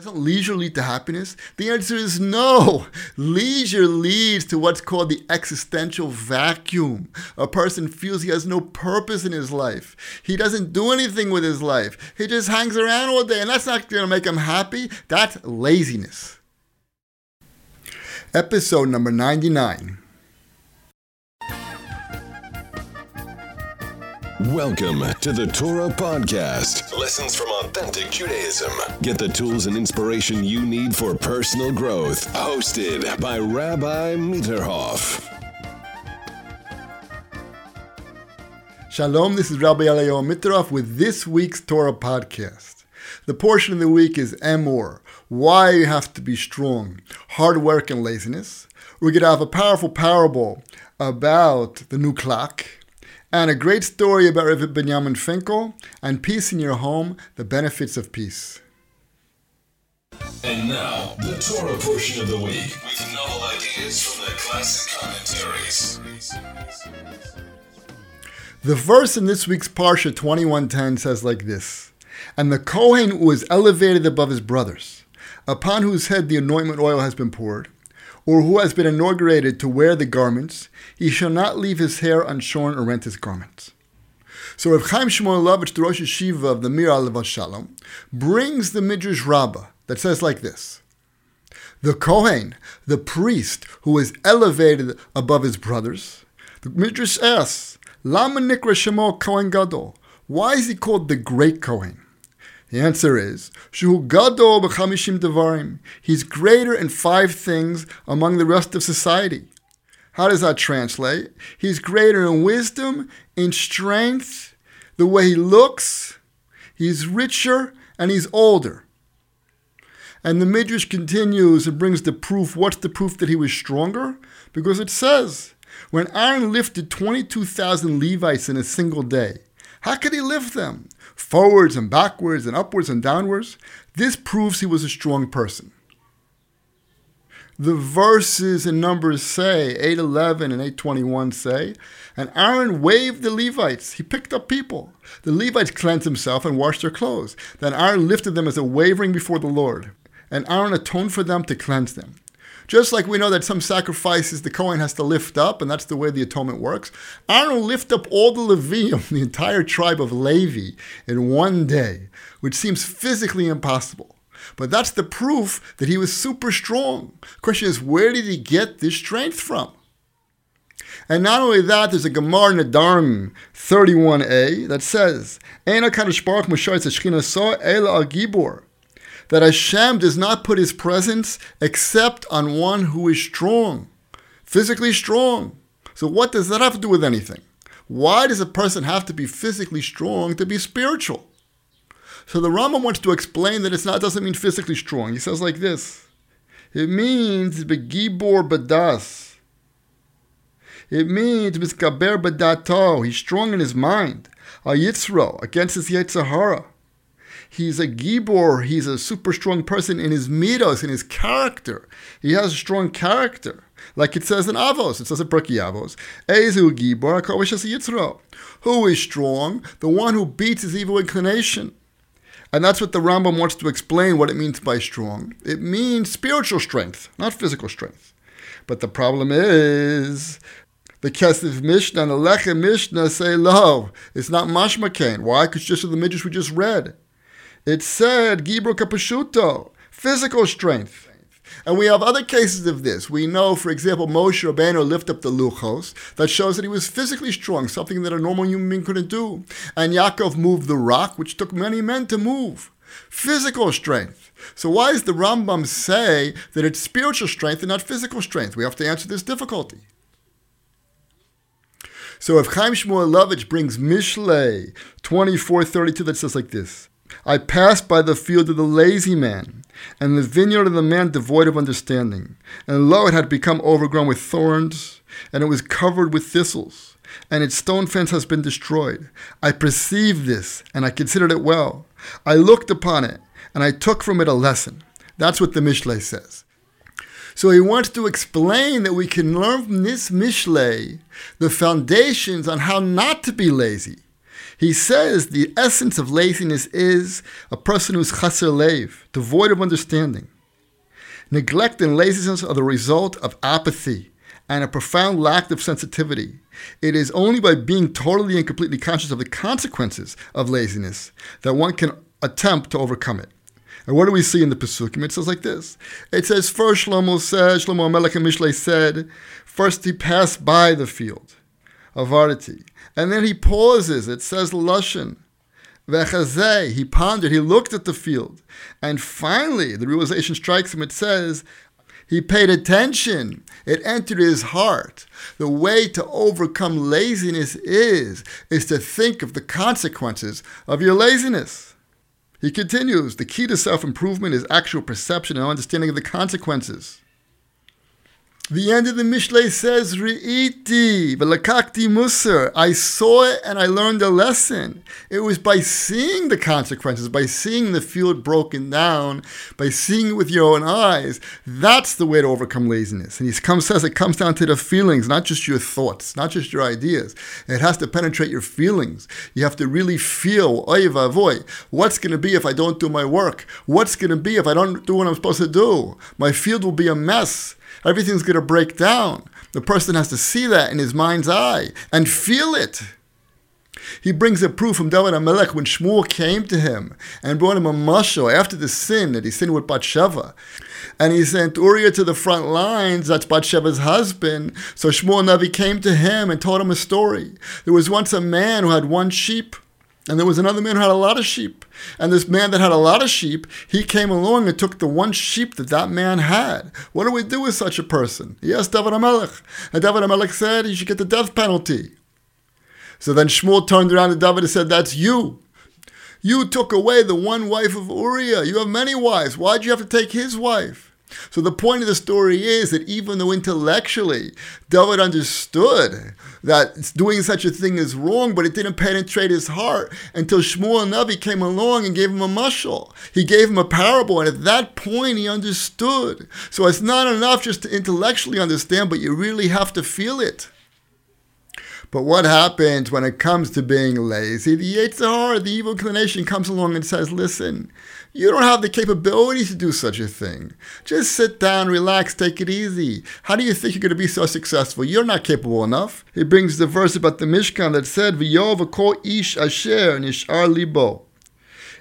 Doesn't leisure lead to happiness? The answer is no. Leisure leads to what's called the existential vacuum. A person feels he has no purpose in his life. He doesn't do anything with his life. He just hangs around all day, and that's not going to make him happy. That's laziness. Episode number 99. Welcome to the Torah Podcast. Lessons from authentic Judaism. Get the tools and inspiration you need for personal growth. Hosted by Rabbi Mitterhoff. Shalom, this is Rabbi Eliyahu Mitterhoff with this week's Torah Podcast. The portion of the week is Emor, why you have to be strong, hard work and laziness. We're going to have a powerful parable about the new clock and a great story about Rabbi Benjamin Finkel and peace in your home, the benefits of peace. And now, the Torah portion of the week with novel ideas from the classic commentaries. The verse in this week's Parsha 2110 says like this And the Kohen was elevated above his brothers, upon whose head the anointment oil has been poured or who has been inaugurated to wear the garments, he shall not leave his hair unshorn or rent his garments. So Rav Chaim Shmulevitch, the Rosh Yeshiva of the Mir Alav Shalom, brings the Midrash Rabbah that says like this. The Kohen, the priest who is elevated above his brothers, the Midrash asks, Lama Nikra Shemo Kohen Gadol. Why is he called the Great Kohen? The answer is Gadol devarim. He's greater in five things among the rest of society. How does that translate? He's greater in wisdom, in strength, the way he looks. He's richer and he's older. And the Midrash continues and brings the proof. What's the proof that he was stronger? Because it says, when Aaron lifted 22,000 Levites in a single day, how could he lift them? Forwards and backwards and upwards and downwards. This proves he was a strong person. The verses in Numbers say, 811 and 821 say, and Aaron waved the Levites. He picked up people. The Levites cleansed himself and washed their clothes. Then Aaron lifted them as a wavering before the Lord. And Aaron atoned for them to cleanse them. Just like we know that some sacrifices the Kohen has to lift up, and that's the way the atonement works, Aaron lift up all the Levium, the entire tribe of Levi, in one day, which seems physically impossible. But that's the proof that he was super strong. Question is, where did he get this strength from? And not only that, there's a Gemara in the Nedarim 31a that says, Eina Kadosh Baruch Moshe Ela Gibor that Hashem does not put his presence except on one who is strong, physically strong. So, what does that have to do with anything? Why does a person have to be physically strong to be spiritual? So, the Rambam wants to explain that it's not doesn't mean physically strong. He says like this it means begibor badas. It means miskaber badato. He's strong in his mind. A yitzro against his Yetzer Hara. He's a gibor. He's a super strong person in his midos, in his character. He has a strong character. Like it says in Avos, it says in Pirkei Avos, Ezu gibor yitzro. Who is strong? The one who beats his evil inclination. And that's what the Rambam wants to explain what it means by strong. It means spiritual strength, not physical strength. But the problem is the Kesef Mishnah and the Lechem Mishnah say, no, it's not mashmakain. Why? Because just of the midrash we just read. It said Gibro Kapashuto, physical strength. And we have other cases of this. We know, for example, Moshe Rabbeinu lifted up the luchos. That shows that he was physically strong, something that a normal human being couldn't do. And Yaakov moved the rock, which took many men to move. Physical strength. So why does the Rambam say that it's spiritual strength and not physical strength? We have to answer this difficulty. So if Chaim Shmulevitch brings Mishlei 2432 that says like this, I passed by the field of the lazy man, and the vineyard of the man devoid of understanding. And lo, it had become overgrown with thorns, and it was covered with thistles, and its stone fence has been destroyed. I perceived this, and I considered it well. I looked upon it, and I took from it a lesson. That's what the Mishlei says. So he wants to explain that we can learn from this Mishlei the foundations on how not to be lazy He says the essence of laziness is a person who's chaser leiv, devoid of understanding. Neglect and laziness are the result of apathy and a profound lack of sensitivity. It is only by being totally and completely conscious of the consequences of laziness that one can attempt to overcome it. And what do we see in the Pesukim? It says like this. It says, first Shlomo said, Shlomo Melech and Mishlei said, first he passed by the field of Arati. And then he pauses. It says Lashon. Vechazeh, he pondered, he looked at the field. And finally, the realization strikes him. It says, he paid attention. It entered his heart. The way to overcome laziness is, is to think of the consequences of your laziness. He continues, the key to self-improvement is actual perception and understanding of the consequences. The end of the Mishlei says, Ri'iti, velakakti musar. I saw it and I learned a lesson. It was by seeing the consequences, by seeing the field broken down, by seeing it with your own eyes. That's the way to overcome laziness. And he comes, says it comes down to the feelings, not just your thoughts, not just your ideas. It has to penetrate your feelings. You have to really feel, oy vavoy, what's going to be if I don't do my work? What's going to be if I don't do what I'm supposed to do? My field will be a mess everything's going to break down. The person has to see that in his mind's eye and feel it. He brings a proof from David HaMelech when Shmuel came to him and brought him a mashal after the sin that he sinned with Bathsheba. And he sent Uriah to the front lines, that's Bathsheba's husband. So Shmuel Navi came to him and told him a story. There was once a man who had one sheep and there was another man who had a lot of sheep. And this man that had a lot of sheep, he came along and took the one sheep that that man had. What do we do with such a person? He asked David HaMelech. And David HaMelech said he should get the death penalty. So then Shmuel turned around to David and said, That's you. You took away the one wife of Uriah. You have many wives. Why'd you have to take his wife? So the point of the story is that even though intellectually David understood that doing such a thing is wrong, but it didn't penetrate his heart until Shmuel Navi came along and gave him a mashal. He gave him a parable, and at that point he understood. So it's not enough just to intellectually understand, but you really have to feel it. But what happens when it comes to being lazy? The Yetzer Hara, the evil inclination, comes along and says, listen, you don't have the capability to do such a thing. Just sit down, relax, take it easy. How do you think you're going to be so successful? You're not capable enough. He brings the verse about the Mishkan that said, V'yov ish asher nishar libo.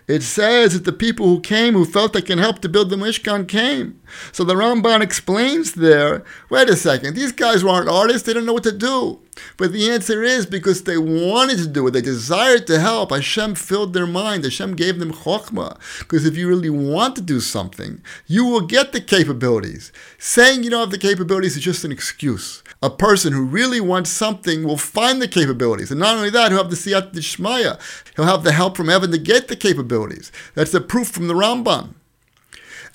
It says that the people who came, who felt they can help to build the Mishkan, came. So the Ramban explains there wait a second, these guys weren't artists, they didn't know what to do. But the answer is because they wanted to do it, they desired to help. Hashem filled their mind, Hashem gave them chokhmah. Because if you really want to do something, you will get the capabilities. Saying you don't have the capabilities is just an excuse. A person who really wants something will find the capabilities. And not only that, he'll have the siyat d'shmaya. He'll have the help from heaven to get the capabilities. That's the proof from the Ramban.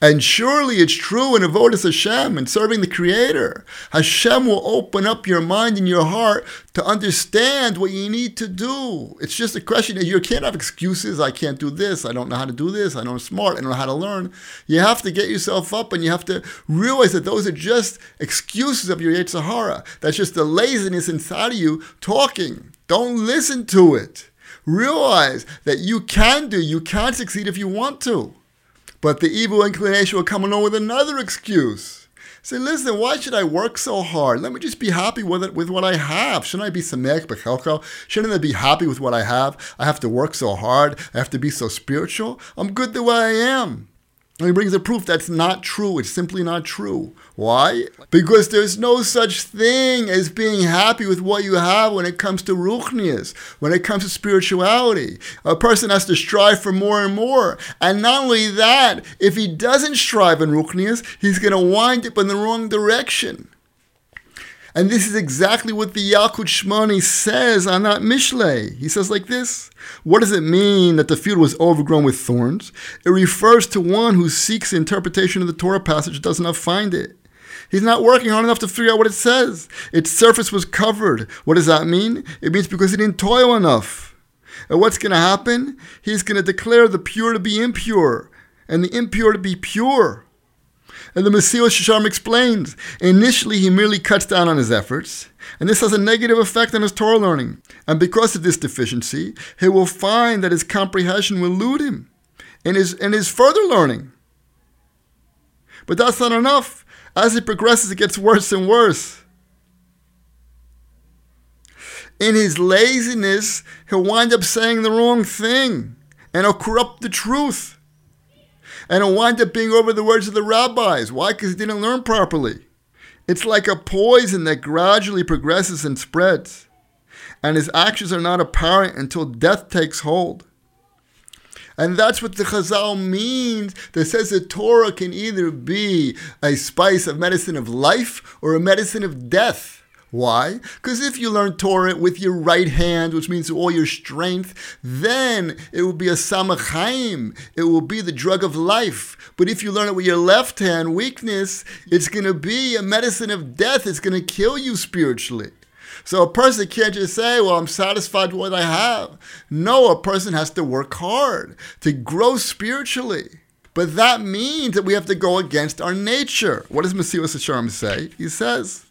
And surely it's true in Avodas Hashem and serving the Creator. Hashem will open up your mind and your heart to understand what you need to do. It's just a question that you can't have excuses. I can't do this. I don't know how to do this. I don't know smart. I don't know how to learn. You have to get yourself up and you have to realize that those are just excuses of your Yetzer Hara. That's just the laziness inside of you talking. Don't listen to it. Realize that you can do, you can succeed if you want to. But the evil inclination will come along with another excuse. Say, listen, why should I work so hard? Let me just be happy with it with what I have. Shouldn't I be samek bechelko? Shouldn't I be happy with what I have? I have to work so hard. I have to be so spiritual. I'm good the way I am. And he brings a proof that's not true. It's simply not true. Why? Because there's no such thing as being happy with what you have when it comes to ruchnias, when it comes to spirituality. A person has to strive for more and more. And not only that, if he doesn't strive in ruchnias, he's going to wind up in the wrong direction. And this is exactly what the Yalkut Shimoni says on that Mishlei. He says like this What does it mean that the field was overgrown with thorns? It refers to one who seeks the interpretation of the Torah passage does not find it. He's not working hard enough to figure out what it says. Its surface was covered. What does that mean? It means because he didn't toil enough. And what's going to happen? He's going to declare the pure to be impure and the impure to be pure. And the Messiah Sharm explains initially, he merely cuts down on his efforts, and this has a negative effect on his Torah learning. And because of this deficiency, he will find that his comprehension will elude him in his, in his further learning. But that's not enough. As he progresses, it gets worse and worse. In his laziness, he'll wind up saying the wrong thing, and he'll corrupt the truth and he'll wind up being over the words of the rabbis. Why? Because he didn't learn properly. It's like a poison that gradually progresses and spreads, and his actions are not apparent until death takes hold. And that's what the Chazal means that says the Torah can either be a spice of medicine of life or a medicine of death. Why? Because if you learn Torah with your right hand, which means all your strength, then it will be a samachaim. It will be the drug of life. But if you learn it with your left hand, weakness, it's going to be a medicine of death. It's going to kill you spiritually. So a person can't just say, well, I'm satisfied with what I have. No, a person has to work hard to grow spiritually. But that means that we have to go against our nature. What does Mesilas Yesharim say? He says,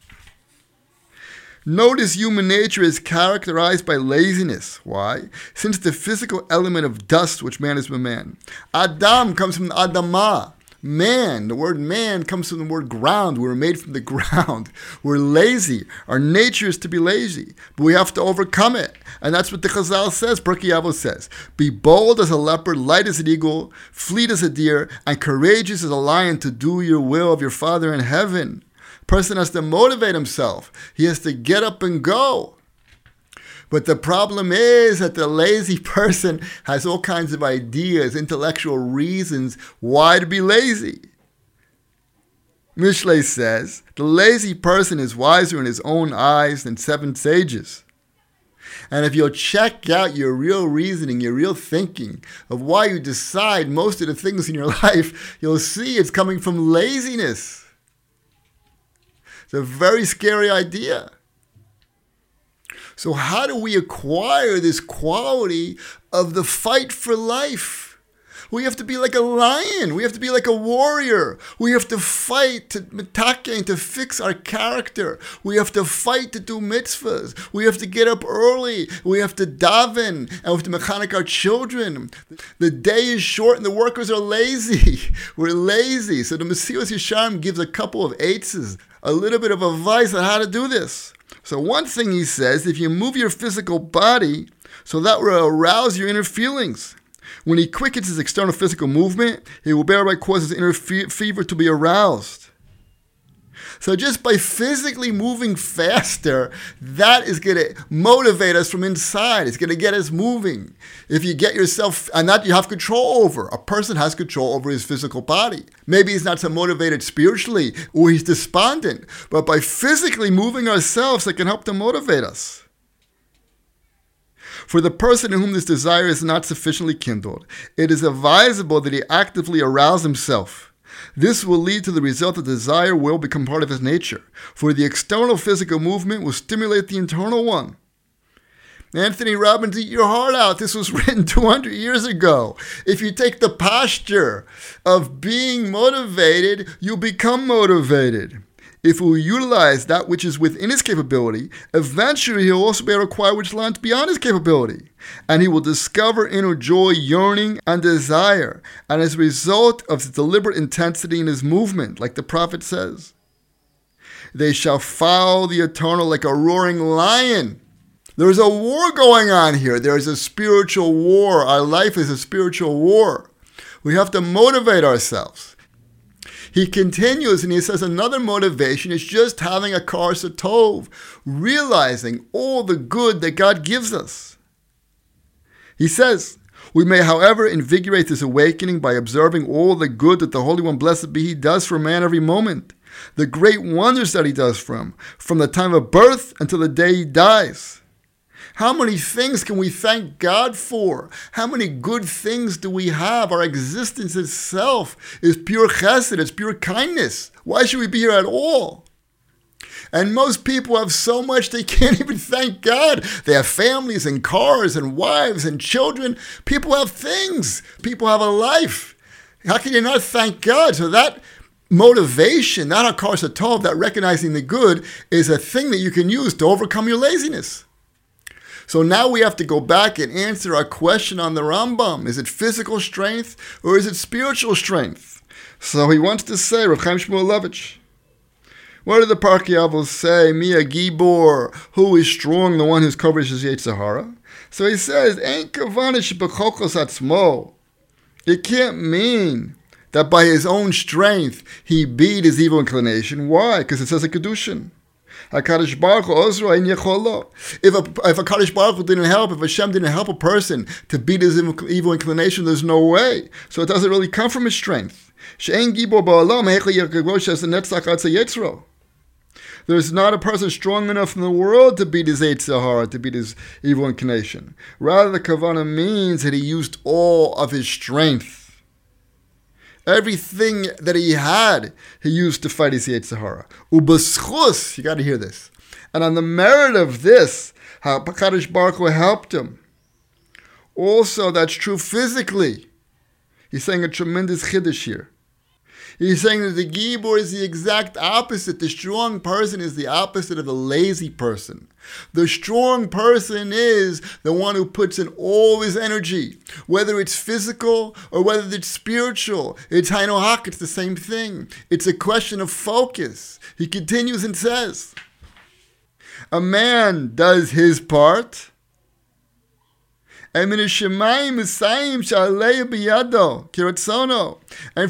Notice human nature is characterized by laziness. Why? Since the physical element of dust which man is from man. Adam comes from Adamah. Man, the word man comes from the word ground. We were made from the ground. We're lazy. Our nature is to be lazy, but we have to overcome it. And that's what the Chazal says, Avos says. Be bold as a leopard, light as an eagle, fleet as a deer, and courageous as a lion to do your will of your Father in heaven person has to motivate himself. He has to get up and go. But the problem is that the lazy person has all kinds of ideas, intellectual reasons why to be lazy. Mishle says, the lazy person is wiser in his own eyes than seven sages. And if you'll check out your real reasoning, your real thinking of why you decide most of the things in your life, you'll see it's coming from laziness. It's a very scary idea. So, how do we acquire this quality of the fight for life? We have to be like a lion. We have to be like a warrior. We have to fight to mitake to fix our character. We have to fight to do mitzvahs. We have to get up early. We have to daven and we have to mechanic our children. The day is short and the workers are lazy. We're lazy. So the Mesilas Yesharim gives a couple of eights a little bit of advice on how to do this. So, one thing he says if you move your physical body, so that will arouse your inner feelings. When he quickens his external physical movement, he will thereby cause his inner fe- fever to be aroused. So just by physically moving faster, that is going to motivate us from inside. It's going to get us moving. If you get yourself, and that you have control over. A person has control over his physical body. Maybe he's not so motivated spiritually or he's despondent, but by physically moving ourselves, it can help to motivate us. For the person in whom this desire is not sufficiently kindled, it is advisable that he actively arouse himself this will lead to the result that desire will become part of his nature, for the external physical movement will stimulate the internal one. Anthony Robbins, eat your heart out. This was written 200 years ago. If you take the posture of being motivated, you become motivated. If we utilize that which is within his capability, eventually he'll also be able to acquire which lies beyond his capability. And he will discover inner joy, yearning, and desire. And as a result of the deliberate intensity in his movement, like the prophet says, they shall foul the eternal like a roaring lion. There's a war going on here. There's a spiritual war. Our life is a spiritual war. We have to motivate ourselves. He continues and he says another motivation is just having a karsa tov, realizing all the good that God gives us. He says, we may, however, invigorate this awakening by observing all the good that the Holy One, blessed be He, does for man every moment, the great wonders that He does for him, from the time of birth until the day He dies. How many things can we thank God for? How many good things do we have? Our existence itself is pure chesed, it's pure kindness. Why should we be here at all? And most people have so much they can't even thank God. They have families and cars and wives and children. People have things. People have a life. How can you not thank God? So that motivation, hakaras tov, that recognizing the good is a thing that you can use to overcome your laziness. So now we have to go back and answer our question on the Rambam. Is it physical strength or is it spiritual strength? So he wants to say, Rav Chaim Shmuel Shmulevich, what did the Pirkei Avos say? Mia Gibor, who is strong, the one who's covered his Sahara? So he says, Ain't kavanish atzmo. It can't mean that by his own strength he beat his evil inclination. Why? Because it says a Kiddushin. HaKadosh Baruch Hu If a, if a Kaddish Baruch Hu didn't help, if Hashem didn't help a person to beat his evil inclination, there's no way. So it doesn't really come from his strength. She'en gibo ba'olam There's not a person strong enough in the world to beat his Yetzer Hara, to beat his evil inclination. Rather, the Kavana means that he used all of his strength. Everything that he had, he used to fight his Yetzer Hara. Ubaschus, you got to hear this. And on the merit of this, how Kadosh Baruch helped him. Also, that's true physically. He's saying a tremendous chiddush here. He's saying that the Gibor is the exact opposite. The strong person is the opposite of the lazy person. The strong person is the one who puts in all his energy, whether it's physical or whether it's spiritual. It's Hainohak, it's the same thing. It's a question of focus. He continues and says, A man does his part and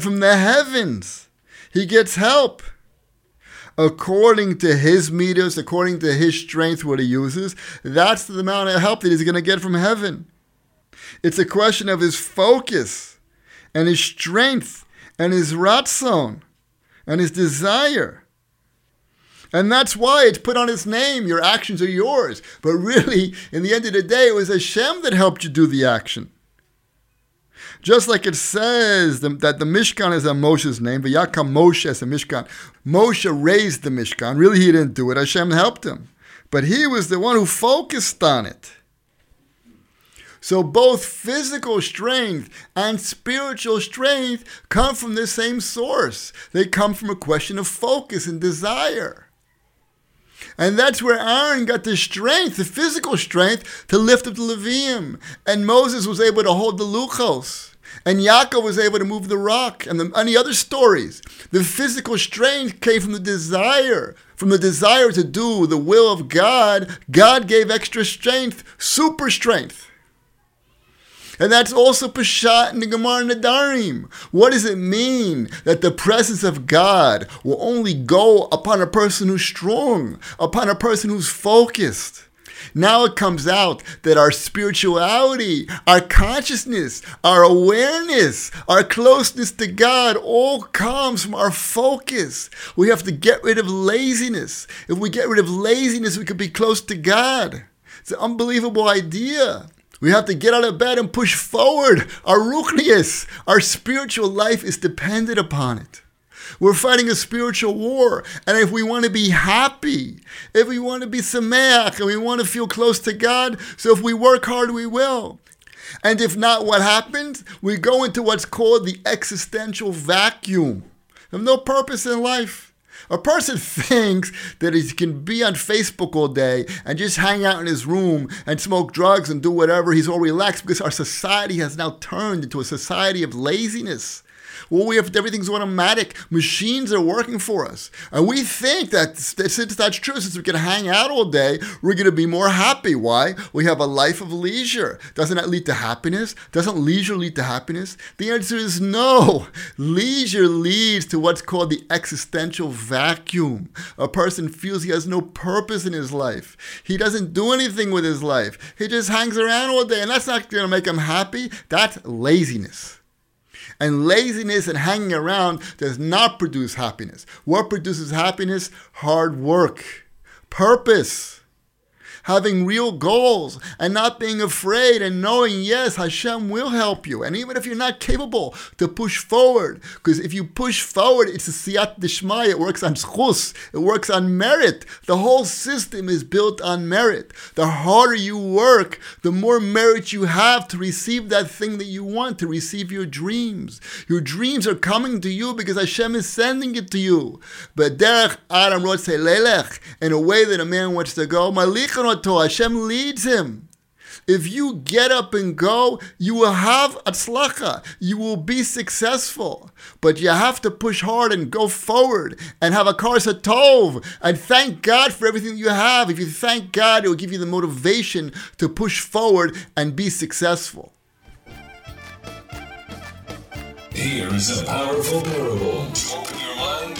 from the heavens he gets help. According to his meters, according to his strength, what he uses, that's the amount of help that he's going to get from heaven. It's a question of his focus and his strength and his ratzon and his desire. And that's why it's put on his name. Your actions are yours. But really, in the end of the day, it was Hashem that helped you do the action. Just like it says that the Mishkan is on Moshe's name, Vayakam Moshe as a Mishkan. Moshe raised the Mishkan. Really, he didn't do it. Hashem helped him. But he was the one who focused on it. So both physical strength and spiritual strength come from the same source. They come from a question of focus and desire. And that's where Aaron got the strength, the physical strength, to lift up the Levium. And Moses was able to hold the Luchos. And Yaakov was able to move the rock. And the, any other stories. The physical strength came from the desire, from the desire to do the will of God. God gave extra strength, super strength. And that's also Peshat in the Gemara Nedarim. What does it mean that the presence of God will only go upon a person who's strong, upon a person who's focused? Now it comes out that our spirituality, our consciousness, our awareness, our closeness to God all comes from our focus. We have to get rid of laziness. If we get rid of laziness, we could be close to God. It's an unbelievable idea. We have to get out of bed and push forward. Our ruchnius, our spiritual life is dependent upon it. We're fighting a spiritual war. And if we want to be happy, if we want to be sameach, and we want to feel close to God, so if we work hard, we will. And if not, what happens? We go into what's called the existential vacuum of no purpose in life. A person thinks that he can be on Facebook all day and just hang out in his room and smoke drugs and do whatever. He's all relaxed because our society has now turned into a society of laziness. Well, we have everything's automatic. Machines are working for us, and we think that since that's true, since we can hang out all day, we're going to be more happy. Why? We have a life of leisure. Doesn't that lead to happiness? Doesn't leisure lead to happiness? The answer is no. Leisure leads to what's called the existential vacuum. A person feels he has no purpose in his life. He doesn't do anything with his life. He just hangs around all day, and that's not going to make him happy. That's laziness. And laziness and hanging around does not produce happiness. What produces happiness? Hard work, purpose. Having real goals and not being afraid and knowing, yes, Hashem will help you. And even if you're not capable to push forward, because if you push forward, it's a siyat dishmai, it works on schus, it works on merit. The whole system is built on merit. The harder you work, the more merit you have to receive that thing that you want, to receive your dreams. Your dreams are coming to you because Hashem is sending it to you. But derech Adam wrote say lelech in a way that a man wants to go. Malichan Hashem leads him. If you get up and go, you will have atzlacha. You will be successful. But you have to push hard and go forward and have a karsa tov and thank God for everything you have. If you thank God, it will give you the motivation to push forward and be successful. Here is a powerful parable to open your mind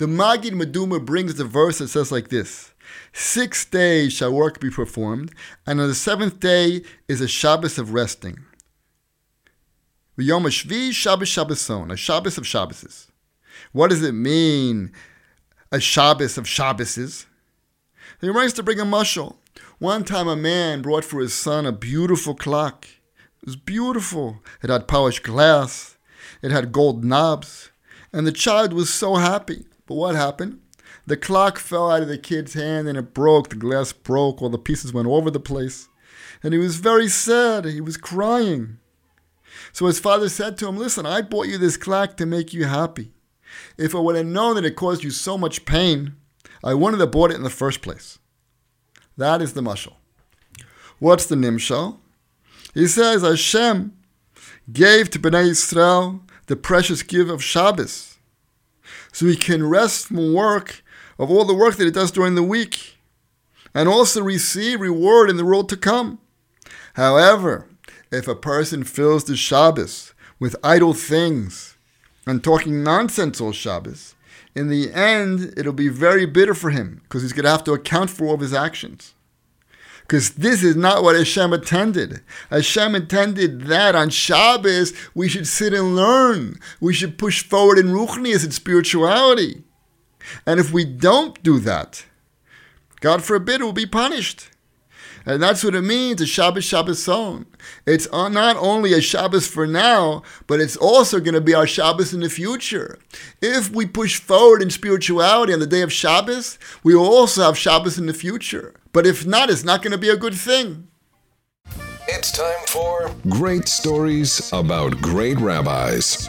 The Magid Meduma brings the verse that says like this Six days shall work be performed, and on the seventh day is a Shabbos of resting. Yom Shvi Shabbos Shabboson, a Shabbos of Shabbases. What does it mean, a Shabbos of Shabbases? He writes to bring a mushal. One time a man brought for his son a beautiful clock. It was beautiful. It had polished glass. It had gold knobs. And the child was so happy. But what happened? The clock fell out of the kid's hand and it broke. The glass broke. All the pieces went over the place. And he was very sad. He was crying. So his father said to him, Listen, I bought you this clock to make you happy. If I would have known that it caused you so much pain, I wouldn't have bought it in the first place. That is the mashal. What's the nimshal? He says Hashem gave to Bnei Israel the precious gift of Shabbos so he can rest from work of all the work that he does during the week and also receive reward in the world to come. However, if a person fills the Shabbos with idle things and talking nonsense all Shabbos, in the end, it'll be very bitter for him because he's going to have to account for all of his actions. Because this is not what Hashem intended. Hashem intended that on Shabbos we should sit and learn. We should push forward in Ruchnias and spirituality. And if we don't do that, God forbid, we'll be punished. And that's what it means, a Shabbos Shabboson. It's not only a Shabbos for now, but it's also going to be our Shabbos in the future. If we push forward in spirituality on the day of Shabbos, we will also have Shabbos in the future. But if not, it's not going to be a good thing. It's time for Great Stories About Great Rabbis.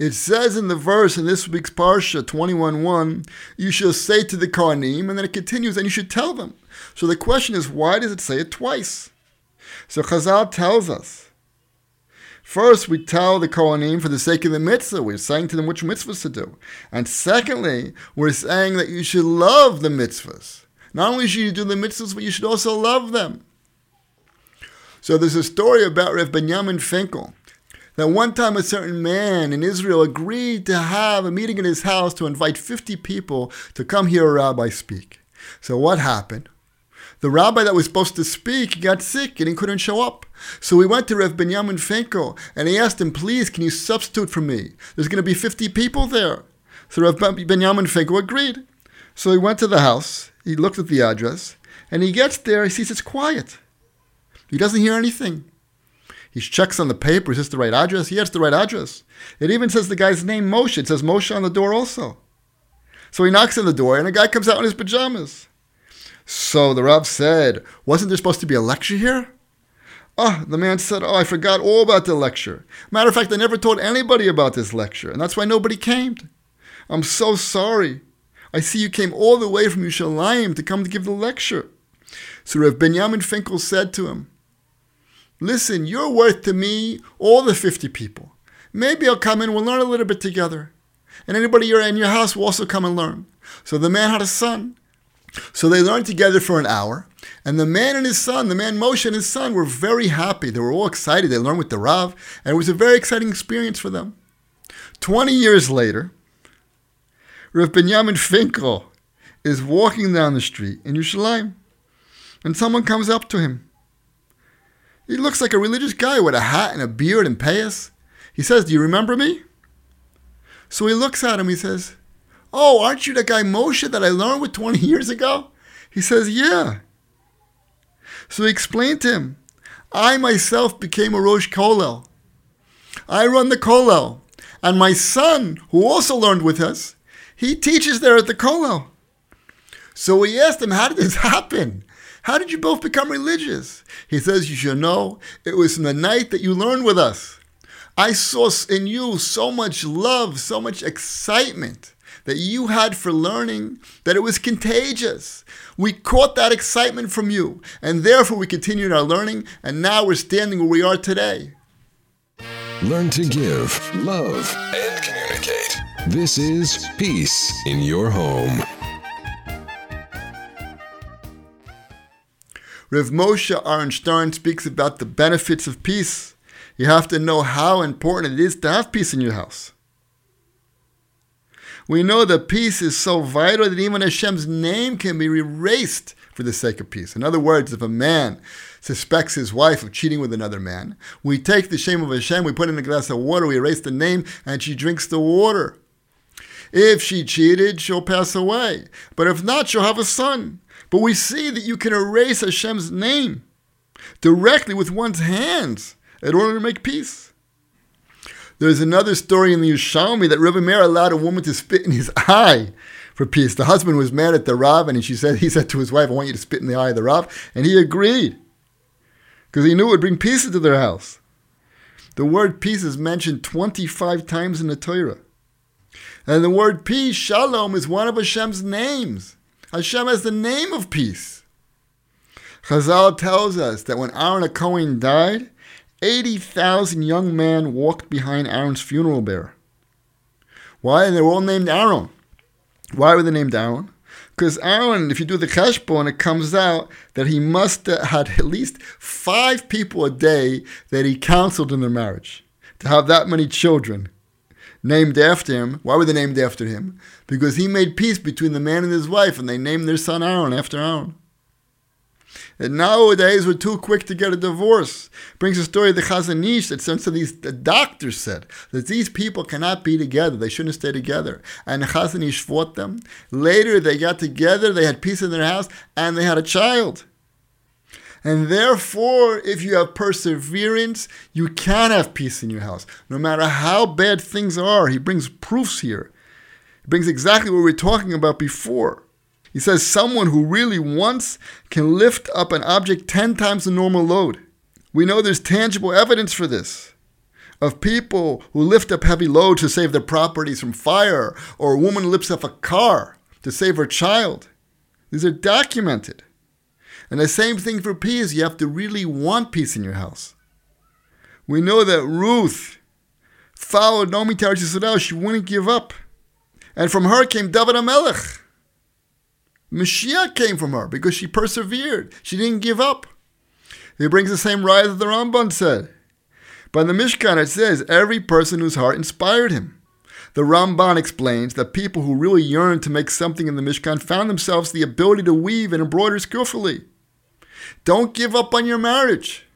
It says in the verse in this week's Parsha 21.1, you shall say to the Kohanim, and then it continues, and you should tell them. So the question is, why does it say it twice? So Chazal tells us, First, we tell the Kohanim for the sake of the mitzvah. We're saying to them which mitzvahs to do. And secondly, we're saying that you should love the mitzvahs. Not only should you do the mitzvahs, but you should also love them. So there's a story about Rev Benjamin Finkel that one time a certain man in Israel agreed to have a meeting in his house to invite 50 people to come hear a rabbi speak. So what happened? The rabbi that was supposed to speak got sick and he couldn't show up. So we went to Rev Benjamin Finkel and he asked him, please, can you substitute for me? There's going to be 50 people there. So Rev Benjamin Finkel agreed. So he went to the house, he looked at the address, and he gets there, he sees it's quiet. He doesn't hear anything. He checks on the paper. Is this the right address? Yes, the right address. It even says the guy's name, Moshe. It says Moshe on the door also. So he knocks on the door, and a guy comes out in his pajamas. So the Rav said, Wasn't there supposed to be a lecture here? Oh, the man said, Oh, I forgot all about the lecture. Matter of fact, I never told anybody about this lecture, and that's why nobody came. I'm so sorry. I see you came all the way from Yerushalayim to come to give the lecture. So Rev Benjamin Finkel said to him, Listen, you're worth to me all the 50 people. Maybe I'll come in, we'll learn a little bit together. And anybody you're in your house will also come and learn. So the man had a son. So they learned together for an hour. And the man and his son, the man Moshe and his son, were very happy. They were all excited. They learned with the Rav. And it was a very exciting experience for them. 20 years later, Rav Benjamin Finkel is walking down the street in Yerushalayim. And someone comes up to him he looks like a religious guy with a hat and a beard and payas. He says, Do you remember me? So he looks at him, he says, Oh, aren't you the guy Moshe that I learned with 20 years ago? He says, Yeah. So he explained to him, I myself became a Rosh Kollel. I run the Kollel. And my son, who also learned with us, he teaches there at the Kollel. So he asked him, How did this happen? How did you both become religious? He says, You should know it was in the night that you learned with us. I saw in you so much love, so much excitement that you had for learning that it was contagious. We caught that excitement from you, and therefore we continued our learning, and now we're standing where we are today. Learn to give, love, and communicate. This is Peace in Your Home. Rav Moshe Aaron Stern speaks about the benefits of peace. You have to know how important it is to have peace in your house. We know that peace is so vital that even Hashem's name can be erased for the sake of peace. In other words, if a man suspects his wife of cheating with another man, we take the shame of Hashem, we put in a glass of water, we erase the name, and she drinks the water. If she cheated, she'll pass away. But if not, she'll have a son. But we see that you can erase Hashem's name directly with one's hands in order to make peace. There's another story in the Yerushalmi that Rebbe Meir allowed a woman to spit in his eye for peace. The husband was mad at the Rav, and she said he said to his wife, "I want you to spit in the eye of the Rav," and he agreed because he knew it would bring peace into their house. The word peace is mentioned 25 times in the Torah. And the word peace, shalom, is one of Hashem's names. Hashem has the name of peace. Chazal tells us that when Aaron Cohen died, 80,000 young men walked behind Aaron's funeral bier. Why? And they were all named Aaron. Why were they named Aaron? Because Aaron, if you do the cheshbon, it comes out that he must have had at least five people a day that he counseled in their marriage. To have that many children named after him. Why were they named after him? Because he made peace between the man and his wife, and they named their son Aaron after Aaron. And nowadays, we're too quick to get a divorce. Brings a story of the Chazon Ish that some of these the doctors said that these people cannot be together. They shouldn't stay together. And the Chazon Ish fought them. Later, they got together, they had peace in their house, and they had a child. And therefore, if you have perseverance, you can have peace in your house. No matter how bad things are, he brings proofs here. He brings exactly what we were talking about before. He says someone who really wants can lift up an object 10 times the normal load. We know there's tangible evidence for this of people who lift up heavy loads to save their properties from fire, or a woman lifts up a car to save her child. These are documented. And the same thing for peace. You have to really want peace in your house. We know that Ruth followed Naomi Tarot She wouldn't give up. And from her came David HaMelech. Mashiach came from her because she persevered. She didn't give up. He brings the same rise that the Ramban said. In the Mishkan it says, every person whose heart inspired him. The Ramban explains that people who really yearned to make something in the Mishkan found themselves the ability to weave and embroider skillfully. Don't give up on your marriage.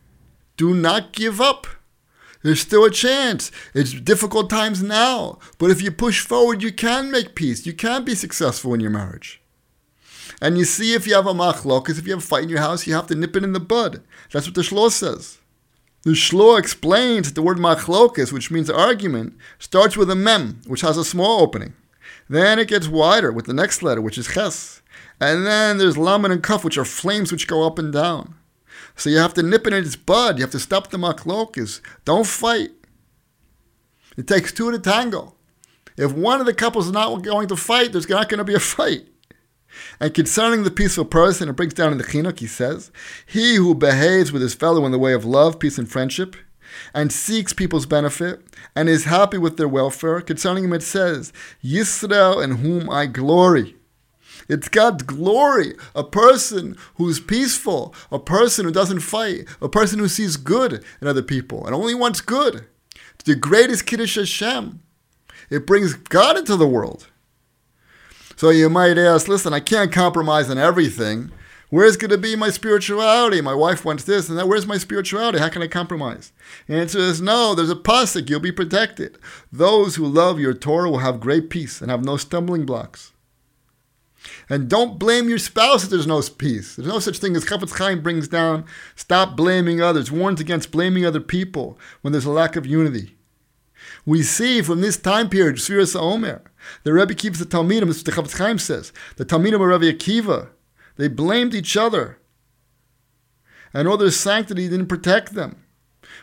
Do not give up. There's still a chance. It's difficult times now, but if you push forward, you can make peace. You can be successful in your marriage. And you see, if you have a machlokas, if you have a fight in your house, you have to nip it in the bud. That's what the shlo says. The shlo explains that the word machlokas, which means argument, starts with a mem, which has a small opening. Then it gets wider with the next letter, which is ches. And then there's lamed and kaf, which are flames which go up and down. So you have to nip it in its bud. You have to stop the machlokas. Don't fight. It takes two to tango. If one of the couples is not going to fight, there's not going to be a fight. And concerning the peaceful person, it brings down in the Chinuch, he says, He who behaves with his fellow in the way of love, peace, and friendship, and seeks people's benefit, and is happy with their welfare, concerning him it says, Yisrael in whom I glory. It's God's glory. A person who's peaceful, a person who doesn't fight, a person who sees good in other people and only wants good. The greatest Kiddush Hashem. It brings God into the world. So you might ask, listen, I can't compromise on everything, Where's going to be my spirituality? My wife wants this and that. Where's my spirituality? How can I compromise? The answer is no. There's a pasuk. You'll be protected. Those who love your Torah will have great peace and have no stumbling blocks. And don't blame your spouse if there's no peace. There's no such thing as Chafetz Chaim brings down. Stop blaming others. Warns against blaming other people when there's a lack of unity. We see from this time period, Sfiras Omer, the Rebbe keeps the Talmidim, as the Chafetz Chaim says, the Talmidim of Rabbi Akiva, they blamed each other. And all their sanctity didn't protect them.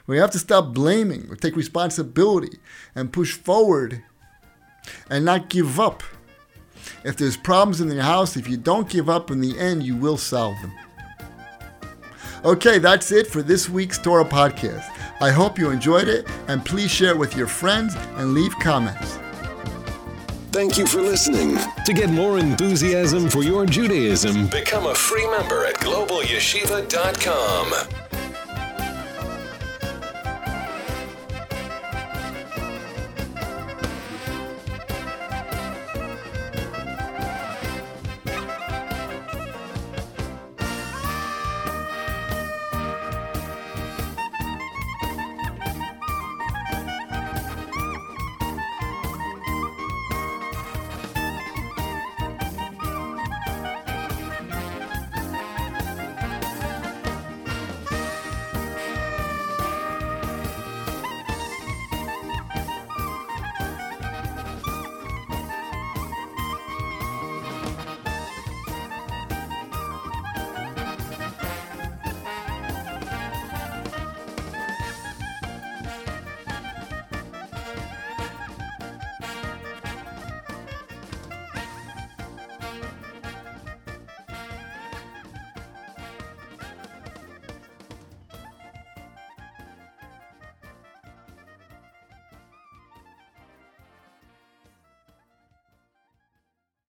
We have to stop blaming, we take responsibility, and push forward and not give up. If there's problems in your house, if you don't give up, in the end, you will solve them. Okay, that's it for this week's Torah podcast. I hope you enjoyed it, and please share it with your friends and leave comments. Thank you for listening. To get more enthusiasm for your Judaism, become a free member at globalyeshiva.com.